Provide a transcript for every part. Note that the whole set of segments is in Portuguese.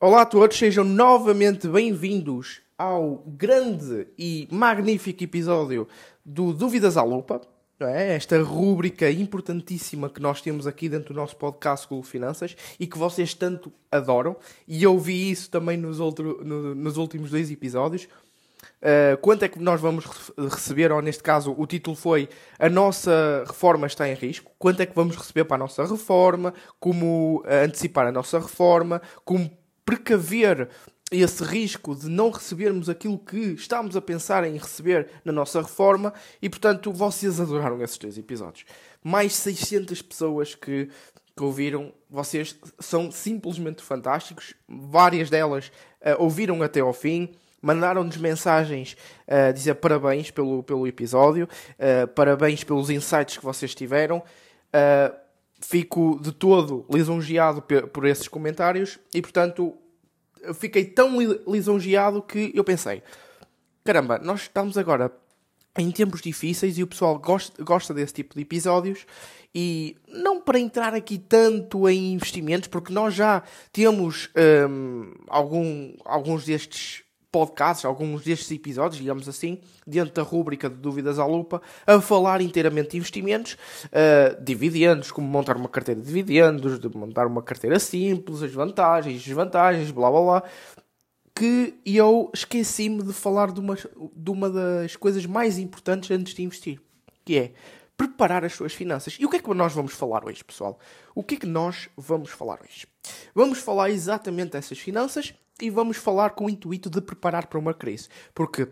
Olá a todos, sejam novamente bem-vindos ao grande e magnífico episódio do Dúvidas à Lupa. É? Esta rúbrica importantíssima que nós temos aqui dentro do nosso podcast Google Finanças e que vocês tanto adoram. E eu vi isso também nos, outro, no- nos últimos dois episódios. Uh, quanto é que nós vamos re- receber, ou neste caso o título foi A nossa reforma está em risco. Quanto é que vamos receber para a nossa reforma, como uh, antecipar a nossa reforma, como precaver esse risco de não recebermos aquilo que estamos a pensar em receber na nossa reforma e, portanto, vocês adoraram esses dois episódios. Mais 600 pessoas que, que ouviram, vocês são simplesmente fantásticos. Várias delas uh, ouviram até ao fim mandaram-nos mensagens a dizer parabéns pelo, pelo episódio, uh, parabéns pelos insights que vocês tiveram. Uh, fico de todo lisonjeado por esses comentários e, portanto, fiquei tão li- lisonjeado que eu pensei: caramba, nós estamos agora em tempos difíceis e o pessoal gosta, gosta desse tipo de episódios. E não para entrar aqui tanto em investimentos, porque nós já temos hum, algum, alguns destes podcasts, alguns destes episódios, digamos assim, dentro da rúbrica de Dúvidas à Lupa, a falar inteiramente de investimentos, uh, dividendos, como montar uma carteira de dividendos, de montar uma carteira simples, as vantagens, desvantagens, blá blá blá que eu esqueci-me de falar de uma, de uma das coisas mais importantes antes de investir, que é preparar as suas finanças. E o que é que nós vamos falar hoje, pessoal? O que é que nós vamos falar hoje? Vamos falar exatamente dessas finanças e vamos falar com o intuito de preparar para uma crise. Porque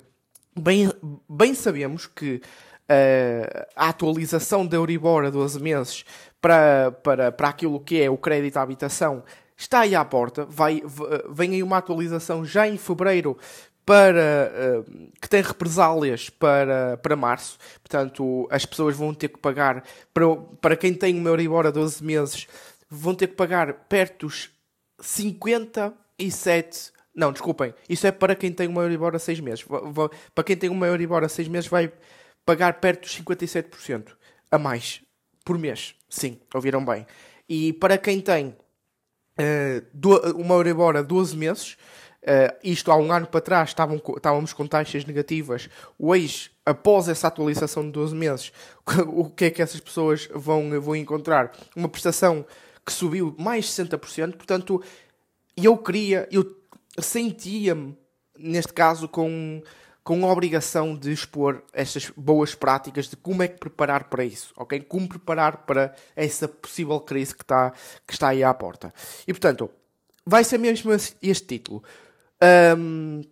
bem, bem sabemos que eh, a atualização da Euribor a 12 meses para, para, para aquilo que é o crédito à habitação está aí à porta. Vai, vem aí uma atualização já em fevereiro para eh, que tem represálias para, para março. Portanto, as pessoas vão ter que pagar para, para quem tem uma Euribor a 12 meses, vão ter que pagar perto dos 57. Não, desculpem. Isso é para quem tem uma Euribor a 6 meses. Para quem tem uma Euribor a 6 meses, vai pagar perto dos 57% a mais por mês. Sim, ouviram bem. E para quem tem do- uma Euribor a 12 meses, eh, isto há um ano para trás estavam estávamos com taxas negativas, hoje, após essa atualização de 12 meses, o que é que essas pessoas vão, vão encontrar? Uma prestação que subiu mais de 60%, portanto, eu queria, eu sentia-me, neste caso, com, com a obrigação de expor estas boas práticas de como é que preparar para isso, ok? Como preparar para essa possível crise que está, que está aí à porta. E, portanto, vai ser mesmo este título. Ahm,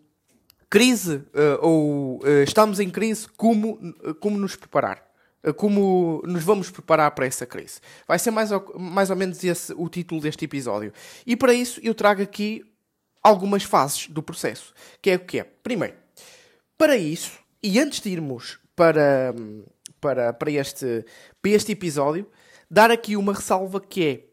crise, eh, ou eh, estamos em crise, como, como nos preparar? Eh, Como nos vamos preparar para essa crise? Vai ser mais ou, mais ou menos esse o título deste episódio. E para isso eu trago aqui algumas fases do processo. Que é o que é? Primeiro, para isso, e antes de irmos para, para, para, este, para este episódio, dar aqui uma ressalva que é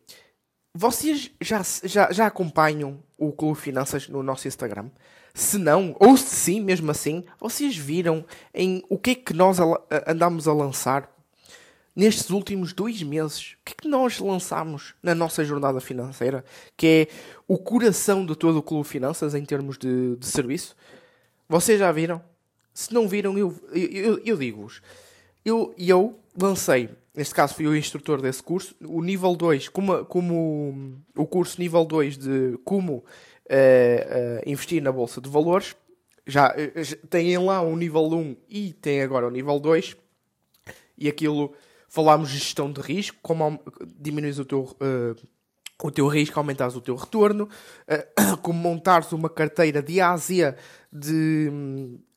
vocês já, já, já acompanham o Clube Finanças no nosso Instagram? Se não, ou se sim, mesmo assim, vocês viram em o que é que nós ala- a- lançar nestes últimos dois meses? O que é que nós lançámos na nossa jornada financeira? Que é o coração de todo o Clube Finanças em termos de, de serviço? Vocês já viram? Se não viram, eu, eu, eu- eu digo-vos. Eu, eu lancei, neste caso fui o instrutor desse curso, o nível 2, como, como o curso nível 2 de como eh, investir na Bolsa de Valores. Já, eh, já têm lá o nível 1 e tem agora o nível 2. E aquilo, falámos de gestão de risco, como diminuis o teu, eh, o teu risco, aumentares o teu retorno, eh, como montares uma carteira de A a Z de,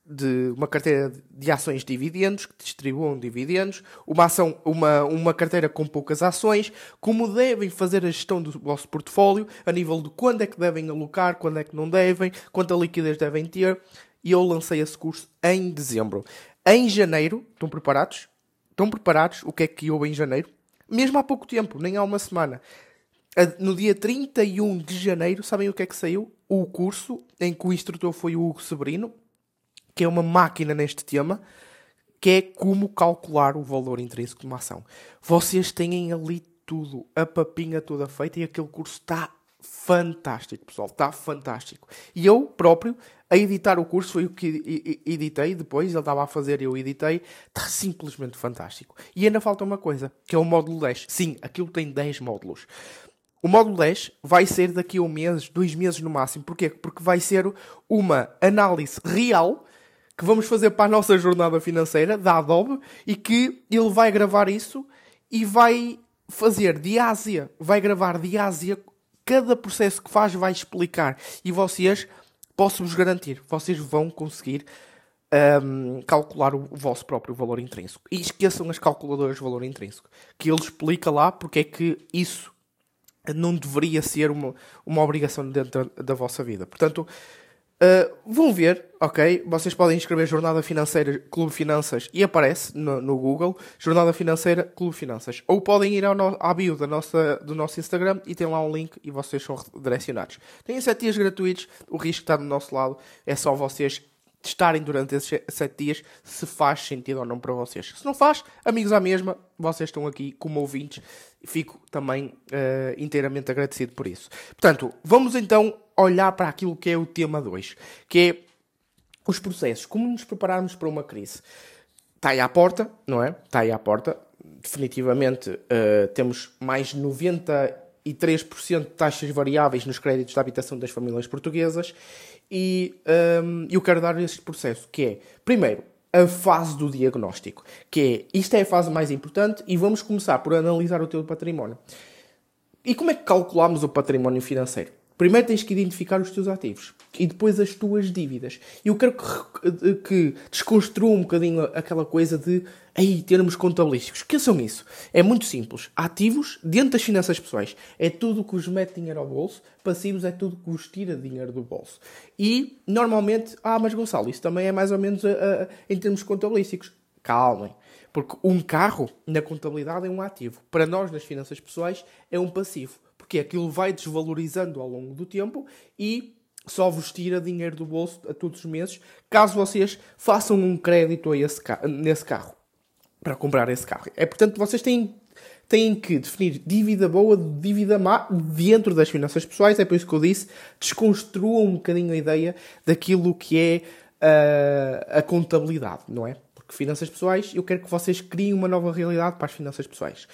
de uma carteira de ações de dividendos, que distribuam dividendos, uma, ação, uma, uma carteira com poucas ações, como devem fazer a gestão do vosso portfólio, a nível de quando é que devem alocar, quando é que não devem, quanta liquidez devem ter, e eu lancei esse curso em dezembro. Em janeiro, estão preparados? Estão preparados? O que é que houve em janeiro? Mesmo há pouco tempo, nem há uma semana. No dia 31 de janeiro, sabem o que é que saiu? O curso em que o instrutor foi o Hugo Severino, que é uma máquina neste tema, que é como calcular o valor intrínseco de uma ação. Vocês têm ali tudo, a papinha toda feita e aquele curso está fantástico, pessoal. Está fantástico. E eu próprio, a editar o curso, foi o que editei depois, ele estava a fazer e eu editei. Está simplesmente fantástico. E ainda falta uma coisa, que é o módulo 10. Sim, aquilo tem 10 módulos. O módulo 10 vai ser daqui a um mês, dois meses no máximo. Porquê? Porque vai ser uma análise real que vamos fazer para a nossa jornada financeira da Adobe e que ele vai gravar isso e vai fazer de Ásia, vai gravar de Ásia, cada processo que faz vai explicar e vocês, posso-vos garantir, vocês vão conseguir um, calcular o, vosso próprio valor intrínseco. E esqueçam as calculadoras de valor intrínseco, que ele explica lá porque é que isso não deveria ser uma, uma obrigação dentro da, da vossa vida. Portanto, Uh, vão ver, ok? Vocês podem escrever Jornada Financeira Clube Finanças e aparece no, no Google Jornada Financeira Clube Finanças. Ou podem ir ao no, à bio da nossa, do nosso Instagram e tem lá um link e vocês são direcionados. Têm 7 dias gratuitos, o risco está do nosso lado, é só vocês testarem durante esses 7 dias se faz sentido ou não para vocês. Se não faz, amigos à mesma, vocês estão aqui como ouvintes fico também uh, inteiramente agradecido por isso. Portanto, vamos então olhar para aquilo que é o tema 2, que é os processos, como nos prepararmos para uma crise. Está aí à porta, não é? Está aí à porta. Definitivamente uh, temos mais de 93% de taxas variáveis nos créditos de habitação das famílias portuguesas e um, ehm, eu quero dar este processo, que é, primeiro, a fase do diagnóstico, que é, isto é a fase mais importante e vamos começar por analisar o teu património. E como é que calculamos o património financeiro? Primeiro tens que identificar os teus ativos e depois as tuas dívidas. E eu quero que, que desconstrua um bocadinho aquela coisa de aí termos contabilísticos. Que são isso? É muito simples. Ativos, dentro das finanças pessoais, é tudo que os mete dinheiro ao bolso. Passivos é tudo que os tira dinheiro do bolso. E, normalmente, ah, mas Gonçalo, isso também é mais ou menos a, a, em termos contabilísticos. Calmem. Porque um carro, na contabilidade, é um ativo. Para nós, nas finanças pessoais, é um passivo porque aquilo vai desvalorizando ao longo do tempo e só vos tira dinheiro do bolso a todos os meses, caso vocês façam um crédito a esse nesse carro, para comprar esse carro. É portanto, vocês têm, têm que definir dívida boa de dívida má dentro das finanças pessoais, é por isso que eu disse, desconstruam um bocadinho a ideia daquilo que é uh, a contabilidade, não é? Porque finanças pessoais, eu quero que vocês criem uma nova realidade para as finanças pessoais.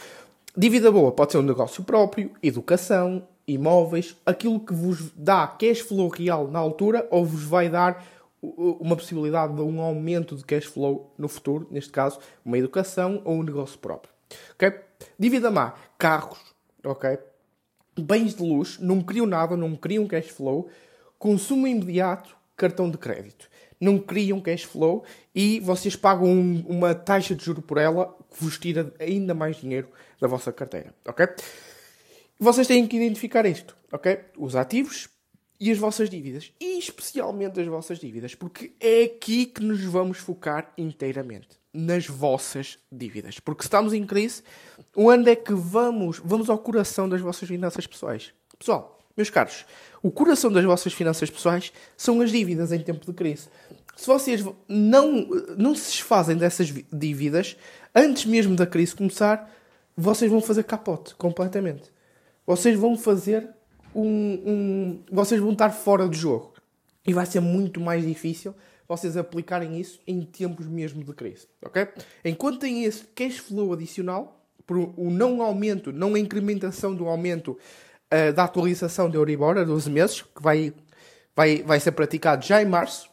Dívida boa pode ser um negócio próprio, educação, imóveis, aquilo que vos dá cash flow real na altura ou vos vai dar uma possibilidade de um aumento de cash flow no futuro, neste caso, uma educação ou um negócio próprio. Ok? Dívida má, carros, ok? Bens de luxo, não criam nada, não criam cash flow, consumo imediato, cartão de crédito. Não criam cash flow e vocês pagam um, uma taxa de juro por ela que vos tira ainda mais dinheiro da vossa carteira, ok? Vocês têm que identificar isto, ok? Os ativos e as vossas dívidas. E especialmente as vossas dívidas, porque é aqui que nos vamos focar inteiramente. Nas vossas dívidas. Porque se estamos em crise, onde é que vamos? Vamos ao coração das vossas finanças pessoais. Pessoal, meus caros, o coração das vossas finanças pessoais são as dívidas em tempo de crise. Se vocês não, não se desfazem dessas dívidas, antes mesmo da crise começar, vocês vão fazer capote completamente. Vocês vão fazer um, um, Vocês vão estar fora do jogo. E vai ser muito mais difícil vocês aplicarem isso em tempos mesmo de crise. Ok? Enquanto têm esse cash flow adicional, por o não aumento, não incrementação do aumento uh, da atualização de Euribor a 12 meses, que vai, vai, vai ser praticado já em março,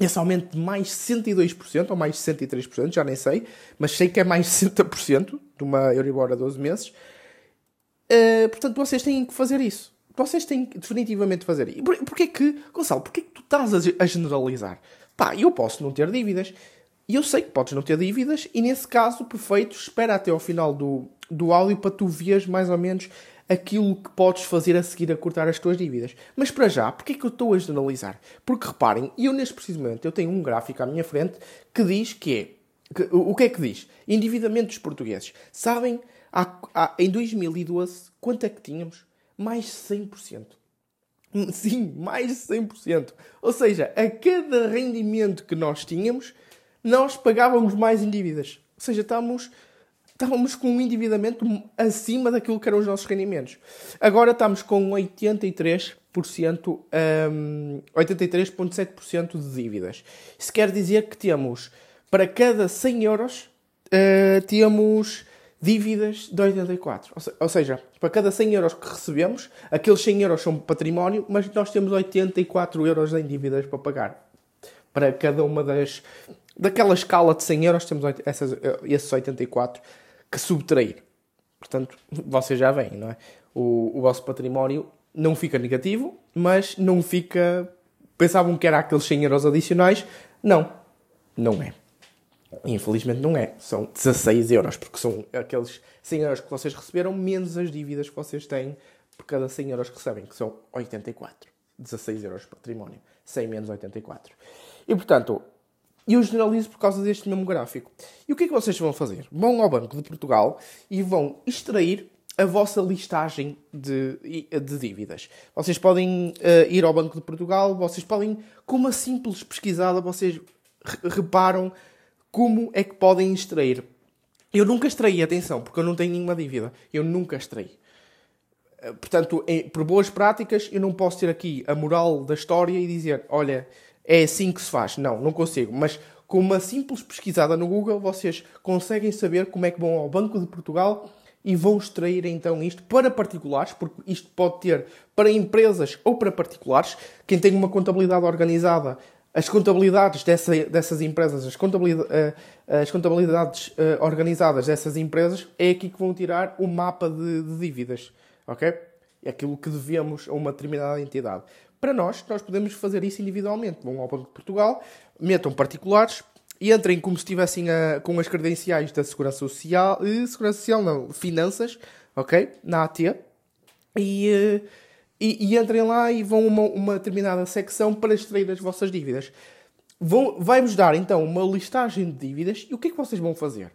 esse aumento de mais 102% ou mais 103%, já nem sei, mas sei que é mais 60% de uma Euribor a 12 meses. Uh, portanto, vocês têm que fazer isso. Vocês têm que definitivamente fazer isso. Por, porquê que, Gonçalo, porquê que tu estás a, generalizar? Pá, eu posso não ter dívidas. E eu sei que podes não ter dívidas, e nesse caso, perfeito, espera até ao final do, do áudio para tu veres mais ou menos aquilo que podes fazer a seguir a cortar as tuas dívidas. Mas para já, porquê é que eu estou a generalizar? Porque reparem, eu neste preciso momento eu tenho um gráfico à minha frente que diz que é. Que, o que é que diz? Endividamento dos portugueses. Sabem, há, há, em 2012, quanto é que tínhamos? Mais 100%. Sim, mais 100%. Ou seja, a cada rendimento que nós tínhamos, nós pagávamos mais em dívidas. Ou seja, estamos estávamos com um endividamento acima daquilo que eram os nossos rendimentos. Agora estamos com 83%, um, 83,7% de dívidas. Isso quer dizer que temos, para cada 100 euros, uh, temos dívidas de 84. Ou seja, para cada 100 euros que recebemos, aqueles 100 euros são património, mas nós temos 84 euros em dívidas para pagar. Para cada uma das. Daquela escala de 100 euros, temos essas, eh, esses 84 que subtrair. Portanto, vocês já veem, não é? O, o vosso património não fica negativo, mas não fica. Pensavam que era aqueles 100 euros adicionais. Não, não é. Infelizmente não é. São 16 euros, porque são aqueles 100 euros que vocês receberam menos as dívidas que vocês têm por cada 100 euros que recebem, que são 84. 16 euros de património. 100 menos 84. E portanto, eu generalizo por causa deste mesmo gráfico. E o que é que vocês vão fazer? Vão ao Banco de Portugal e vão extrair a vossa listagem de, de dívidas. Vocês podem uh, ir ao Banco de Portugal, vocês podem, com uma simples pesquisada, vocês reparam como é que podem extrair. Eu nunca extraí, atenção, porque eu não tenho nenhuma dívida. Eu nunca extraí. Eh, portanto, por boas práticas, eu não posso ter aqui a moral da história e dizer: olha, é assim que se faz. Não, não consigo. Mas com uma simples pesquisada no Google, vocês conseguem saber como é que vão ao Banco de Portugal e vão extrair então isto para particulares, porque isto pode ter para empresas ou para particulares. Quem tem uma contabilidade organizada as contabilidades dessa, dessas empresas, as contabilidades, uh, as contabilidades uh, organizadas dessas empresas, é aqui que vão tirar o mapa de, de, dívidas. Ok? É aquilo que devemos a uma determinada entidade. Para nós, nós podemos fazer isso individualmente. Vão ao Banco de Portugal, metam particulares e entrem como se estivessem a, com as credenciais da Segurança Social, uh, Segurança Social não, Finanças, ok? Na AT. E e, e entrem lá e vão a uma, uma determinada secção para extrair as vossas dívidas. Vai-vos dar então uma listagem de dívidas e o que é que vocês vão fazer?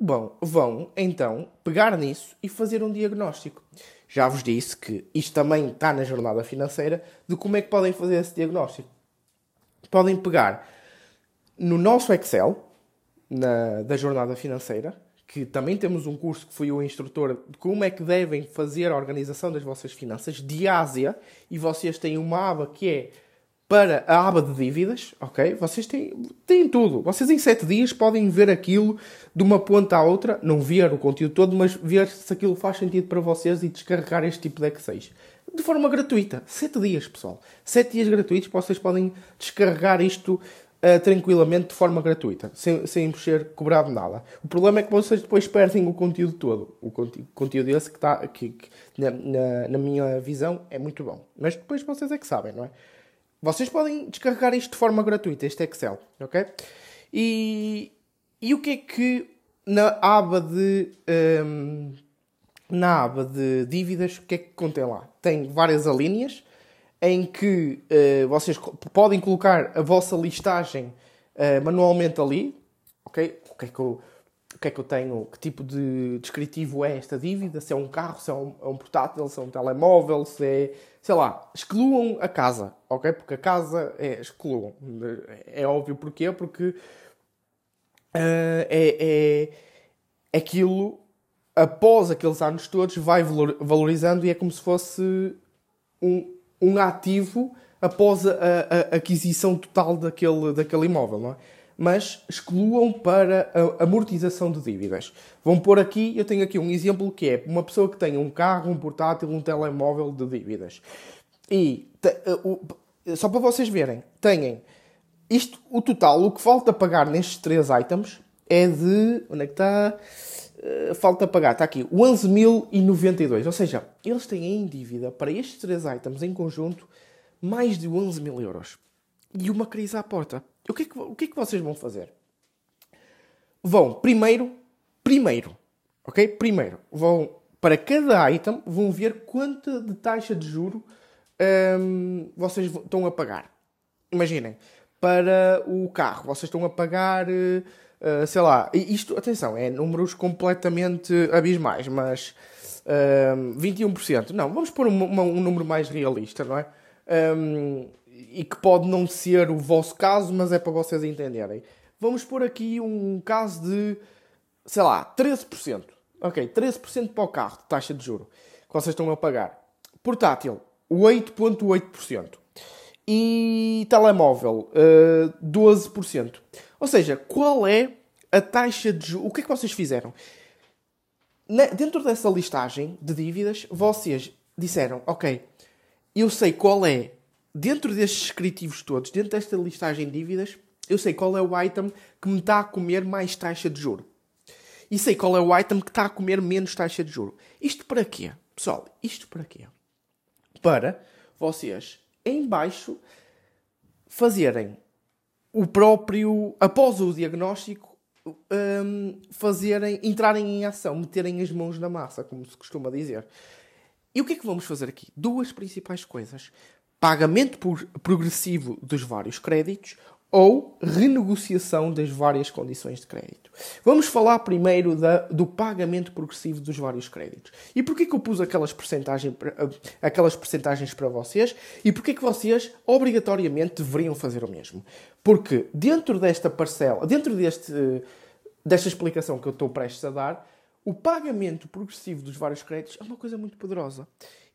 Bom, vão então pegar nisso e fazer um diagnóstico. Já vos disse que isto também está na jornada financeira de como é que podem fazer esse diagnóstico. Podem pegar no nosso Excel, na, da jornada financeira, que também temos um curso que fui o instrutor de como é que devem fazer a organização das vossas finanças de Ásia e vocês têm uma aba que é para a aba de dívidas, ok? Vocês têm, têm tudo. Vocês em 7 dias podem ver aquilo de uma ponta à outra, não ver o conteúdo todo, mas ver se aquilo faz sentido para vocês e descarregar este tipo de Excel. De forma gratuita. 7 dias, pessoal. 7 dias gratuitos, vocês podem descarregar isto uh, tranquilamente de forma gratuita, sem, sem ser cobrado nada. O problema é que vocês depois perdem o conteúdo todo. O conteúdo, conteúdo esse que está, que, que na, na, na, minha visão, é muito bom. Mas depois vocês é que sabem, não é? Vocês podem descarregar isto de forma gratuita, este Excel, ok? E, e o que é que na aba de. Um, na aba de dívidas, o que é que contém lá? Tem várias alíneas em que uh, vocês podem colocar a vossa listagem uh, manualmente ali, ok? O que, é que eu, o que é que eu tenho, que tipo de descritivo é esta dívida, se é um carro, se é um, é um portátil, se é um telemóvel, se é, sei lá, excluam a casa, ok? Porque a casa é, excluam. É óbvio porquê, porque uh, é, é aquilo, após aqueles anos todos, vai valorizando e é como se fosse um, um ativo após a, a, a, aquisição total daquele, daquele imóvel, não é? Mas excluam para a amortização de dívidas. Vão pôr aqui, eu tenho aqui um exemplo que é uma pessoa que tem um carro, um portátil, um telemóvel de dívidas. E só para vocês verem, têm isto, o total, o que falta pagar nestes três items é de. Onde é que está? Eh, falta pagar, está aqui, 11.092. Ou seja, eles têm em dívida para estes três items em conjunto mais de 11 mil euros. E uma crise à porta. O que, é que, o que é que vocês vão fazer? Vão, primeiro, primeiro, ok? Primeiro, vão, para cada item, vão ver quanta de taxa de juro hum, vocês estão a pagar. Imaginem, para o carro, vocês estão a pagar... Uh, sei lá, isto, atenção, é números completamente abismais, mas uh, 21%, não, vamos pôr um, um número mais realista, não é? Um, e que pode não ser o vosso caso, mas é para vocês entenderem. Vamos pôr aqui um caso de sei lá, 13%. Ok, 13% para o carro de taxa de juro que vocês estão a pagar. Portátil, 8,8%. E telemóvel, uh, 12%. Ou seja, qual é a taxa de juros? O que é que vocês fizeram? Na, dentro dessa listagem de dívidas, vocês disseram, ok, eu sei qual é, dentro destes descritivos todos, dentro desta listagem de dívidas, eu sei qual é o item que me está a comer mais taxa de juro. E sei qual é o item que está a comer menos taxa de juro. Isto para quê? Pessoal, isto para quê? Para vocês, em baixo, fazerem o próprio, após o diagnóstico, um, fazerem, entrarem em ação, meterem as mãos na massa, como se costuma dizer. E o que é que vamos fazer aqui? Duas principais coisas: pagamento progressivo dos vários créditos ou renegociação das várias condições de crédito. Vamos falar primeiro da, do pagamento progressivo dos vários créditos. E porquê que eu pus aquelas, percentagem, aquelas percentagens para vocês e porquê que vocês obrigatoriamente deveriam fazer o mesmo? Porque dentro desta parcela, dentro deste, desta explicação que eu estou prestes a dar, o pagamento progressivo dos vários créditos é uma coisa muito poderosa.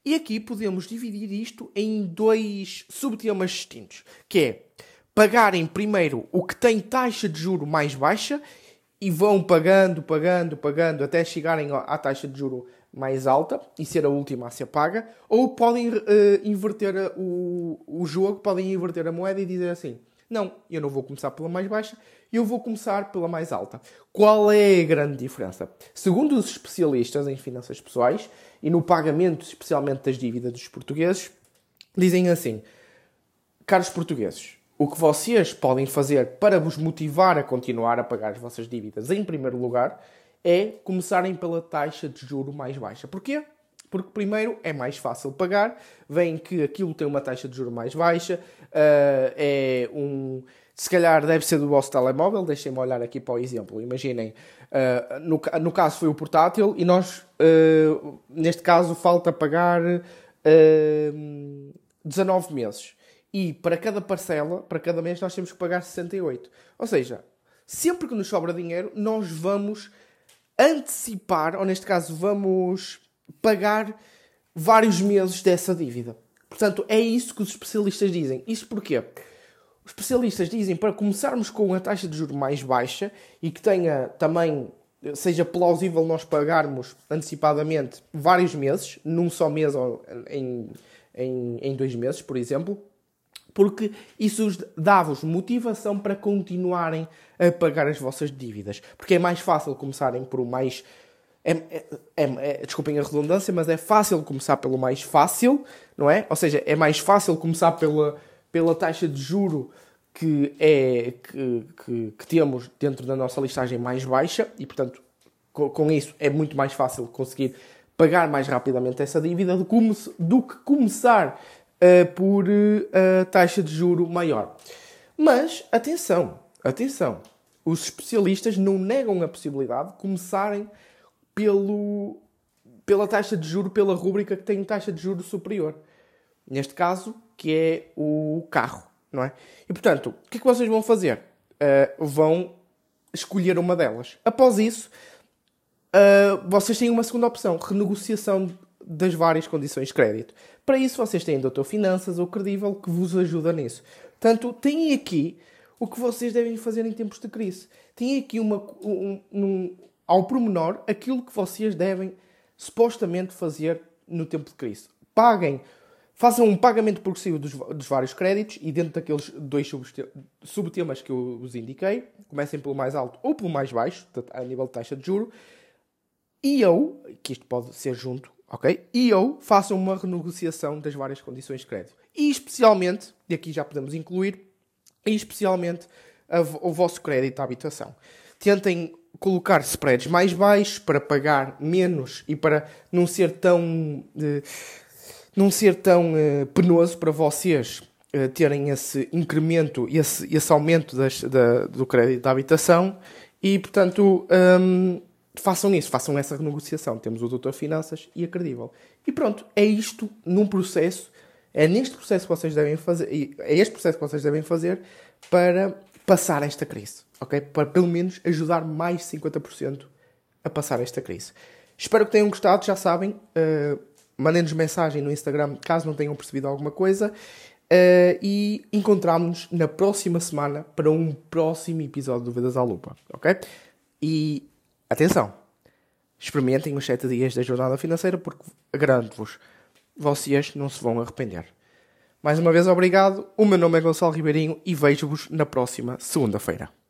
E aqui podemos dividir isto em dois subtemas distintos, que é pagarem primeiro o que tem taxa de juro mais baixa e vão pagando, pagando, pagando até chegarem à taxa de juro mais alta e ser a última a ser paga, ou podem uh, inverter o, o jogo, podem inverter a moeda e dizer assim: não, eu não vou começar pela mais baixa, eu vou começar pela mais alta. Qual é a grande diferença? Segundo os especialistas em finanças pessoais e no pagamento, especialmente das dívidas dos portugueses, dizem assim: caros portugueses, o que vocês podem fazer para vos motivar a continuar a pagar as vossas dívidas, em primeiro lugar, é começarem pela taxa de juro mais baixa. Porquê? Porque, primeiro, é mais fácil pagar, vem que aquilo tem uma taxa de juro mais baixa, uh, é um. Se calhar deve ser do vosso telemóvel, deixem-me olhar aqui para o exemplo. Imaginem, uh, no, no caso foi o portátil e nós, uh, neste caso, falta pagar 19 meses e para cada parcela, para cada mês, nós temos que pagar 68. Ou seja, sempre que nos sobra dinheiro, nós vamos antecipar, ou neste caso, vamos pagar vários meses dessa dívida. Portanto, é isso que os especialistas dizem. Isso porquê? Os especialistas dizem para começarmos com a taxa de juros mais baixa e que tenha também seja plausível nós pagarmos antecipadamente vários meses, num só mês ou em, em, em dois meses, por exemplo, porque isso dá-vos motivação para continuarem a pagar as vossas dívidas. Porque é mais fácil começarem por o mais. É, é, é, é, desculpem a redundância, mas é fácil começar pelo mais fácil, não é? Ou seja, é mais fácil começar pela, pela taxa de juro que, é, que, que, que temos dentro da nossa listagem mais baixa e, portanto, com, com, isso é muito mais fácil conseguir pagar mais rapidamente essa dívida do, do que começar uh, por uh, taxa de juro maior. Mas, atenção, atenção, os especialistas não negam a possibilidade de começarem pelo, pela taxa de juro, pela rúbrica que tem taxa de juro superior. Neste caso, que é o carro, não é? E, portanto, o que é que vocês vão fazer? Uh, vão escolher uma delas. Após isso, uh, vocês têm uma segunda opção, renegociação das várias condições de crédito. Para isso, vocês têm Doutor Finanças ou Credível que vos ajuda nisso. Portanto, têm aqui o que vocês devem fazer em tempos de crise. Têm aqui uma, um, um, ao pormenor aquilo que vocês devem supostamente fazer no tempo de crise. Paguem, façam um pagamento progressivo dos, dos vários créditos e dentro daqueles dois subtemas que eu vos indiquei, comecem pelo mais alto ou pelo mais baixo, a nível de taxa de juro, e eu, que isto pode ser junto ok? E ou façam uma renegociação das várias condições de crédito. E especialmente, e aqui já podemos incluir, e especialmente a, o vosso crédito à habitação. Tentem colocar spreads mais baixos para pagar menos e para não ser tão, eh, não ser tão eh, penoso para vocês eh, terem esse incremento, esse, esse aumento das, da, do crédito da habitação e, portanto, hum, façam isso, façam essa renegociação. Temos o Doutor Finanças e a Credível. E pronto, é isto num processo, é neste processo que vocês devem fazer, é este processo que vocês devem fazer para passar esta crise, ok? Para pelo menos ajudar mais 50% a passar esta crise. Espero que tenham gostado, já sabem. Uh, Mandem-nos mensagem no Instagram caso não tenham percebido alguma coisa. Uh, e encontramos-nos na próxima semana para um próximo episódio do Vidas à Lupa, ok? E atenção, experimentem os 7 dias da jornada financeira porque garanto-vos, vocês não se vão arrepender. Mais uma vez, obrigado. O meu nome é Gonçalo Ribeirinho e vejo-vos na próxima segunda-feira.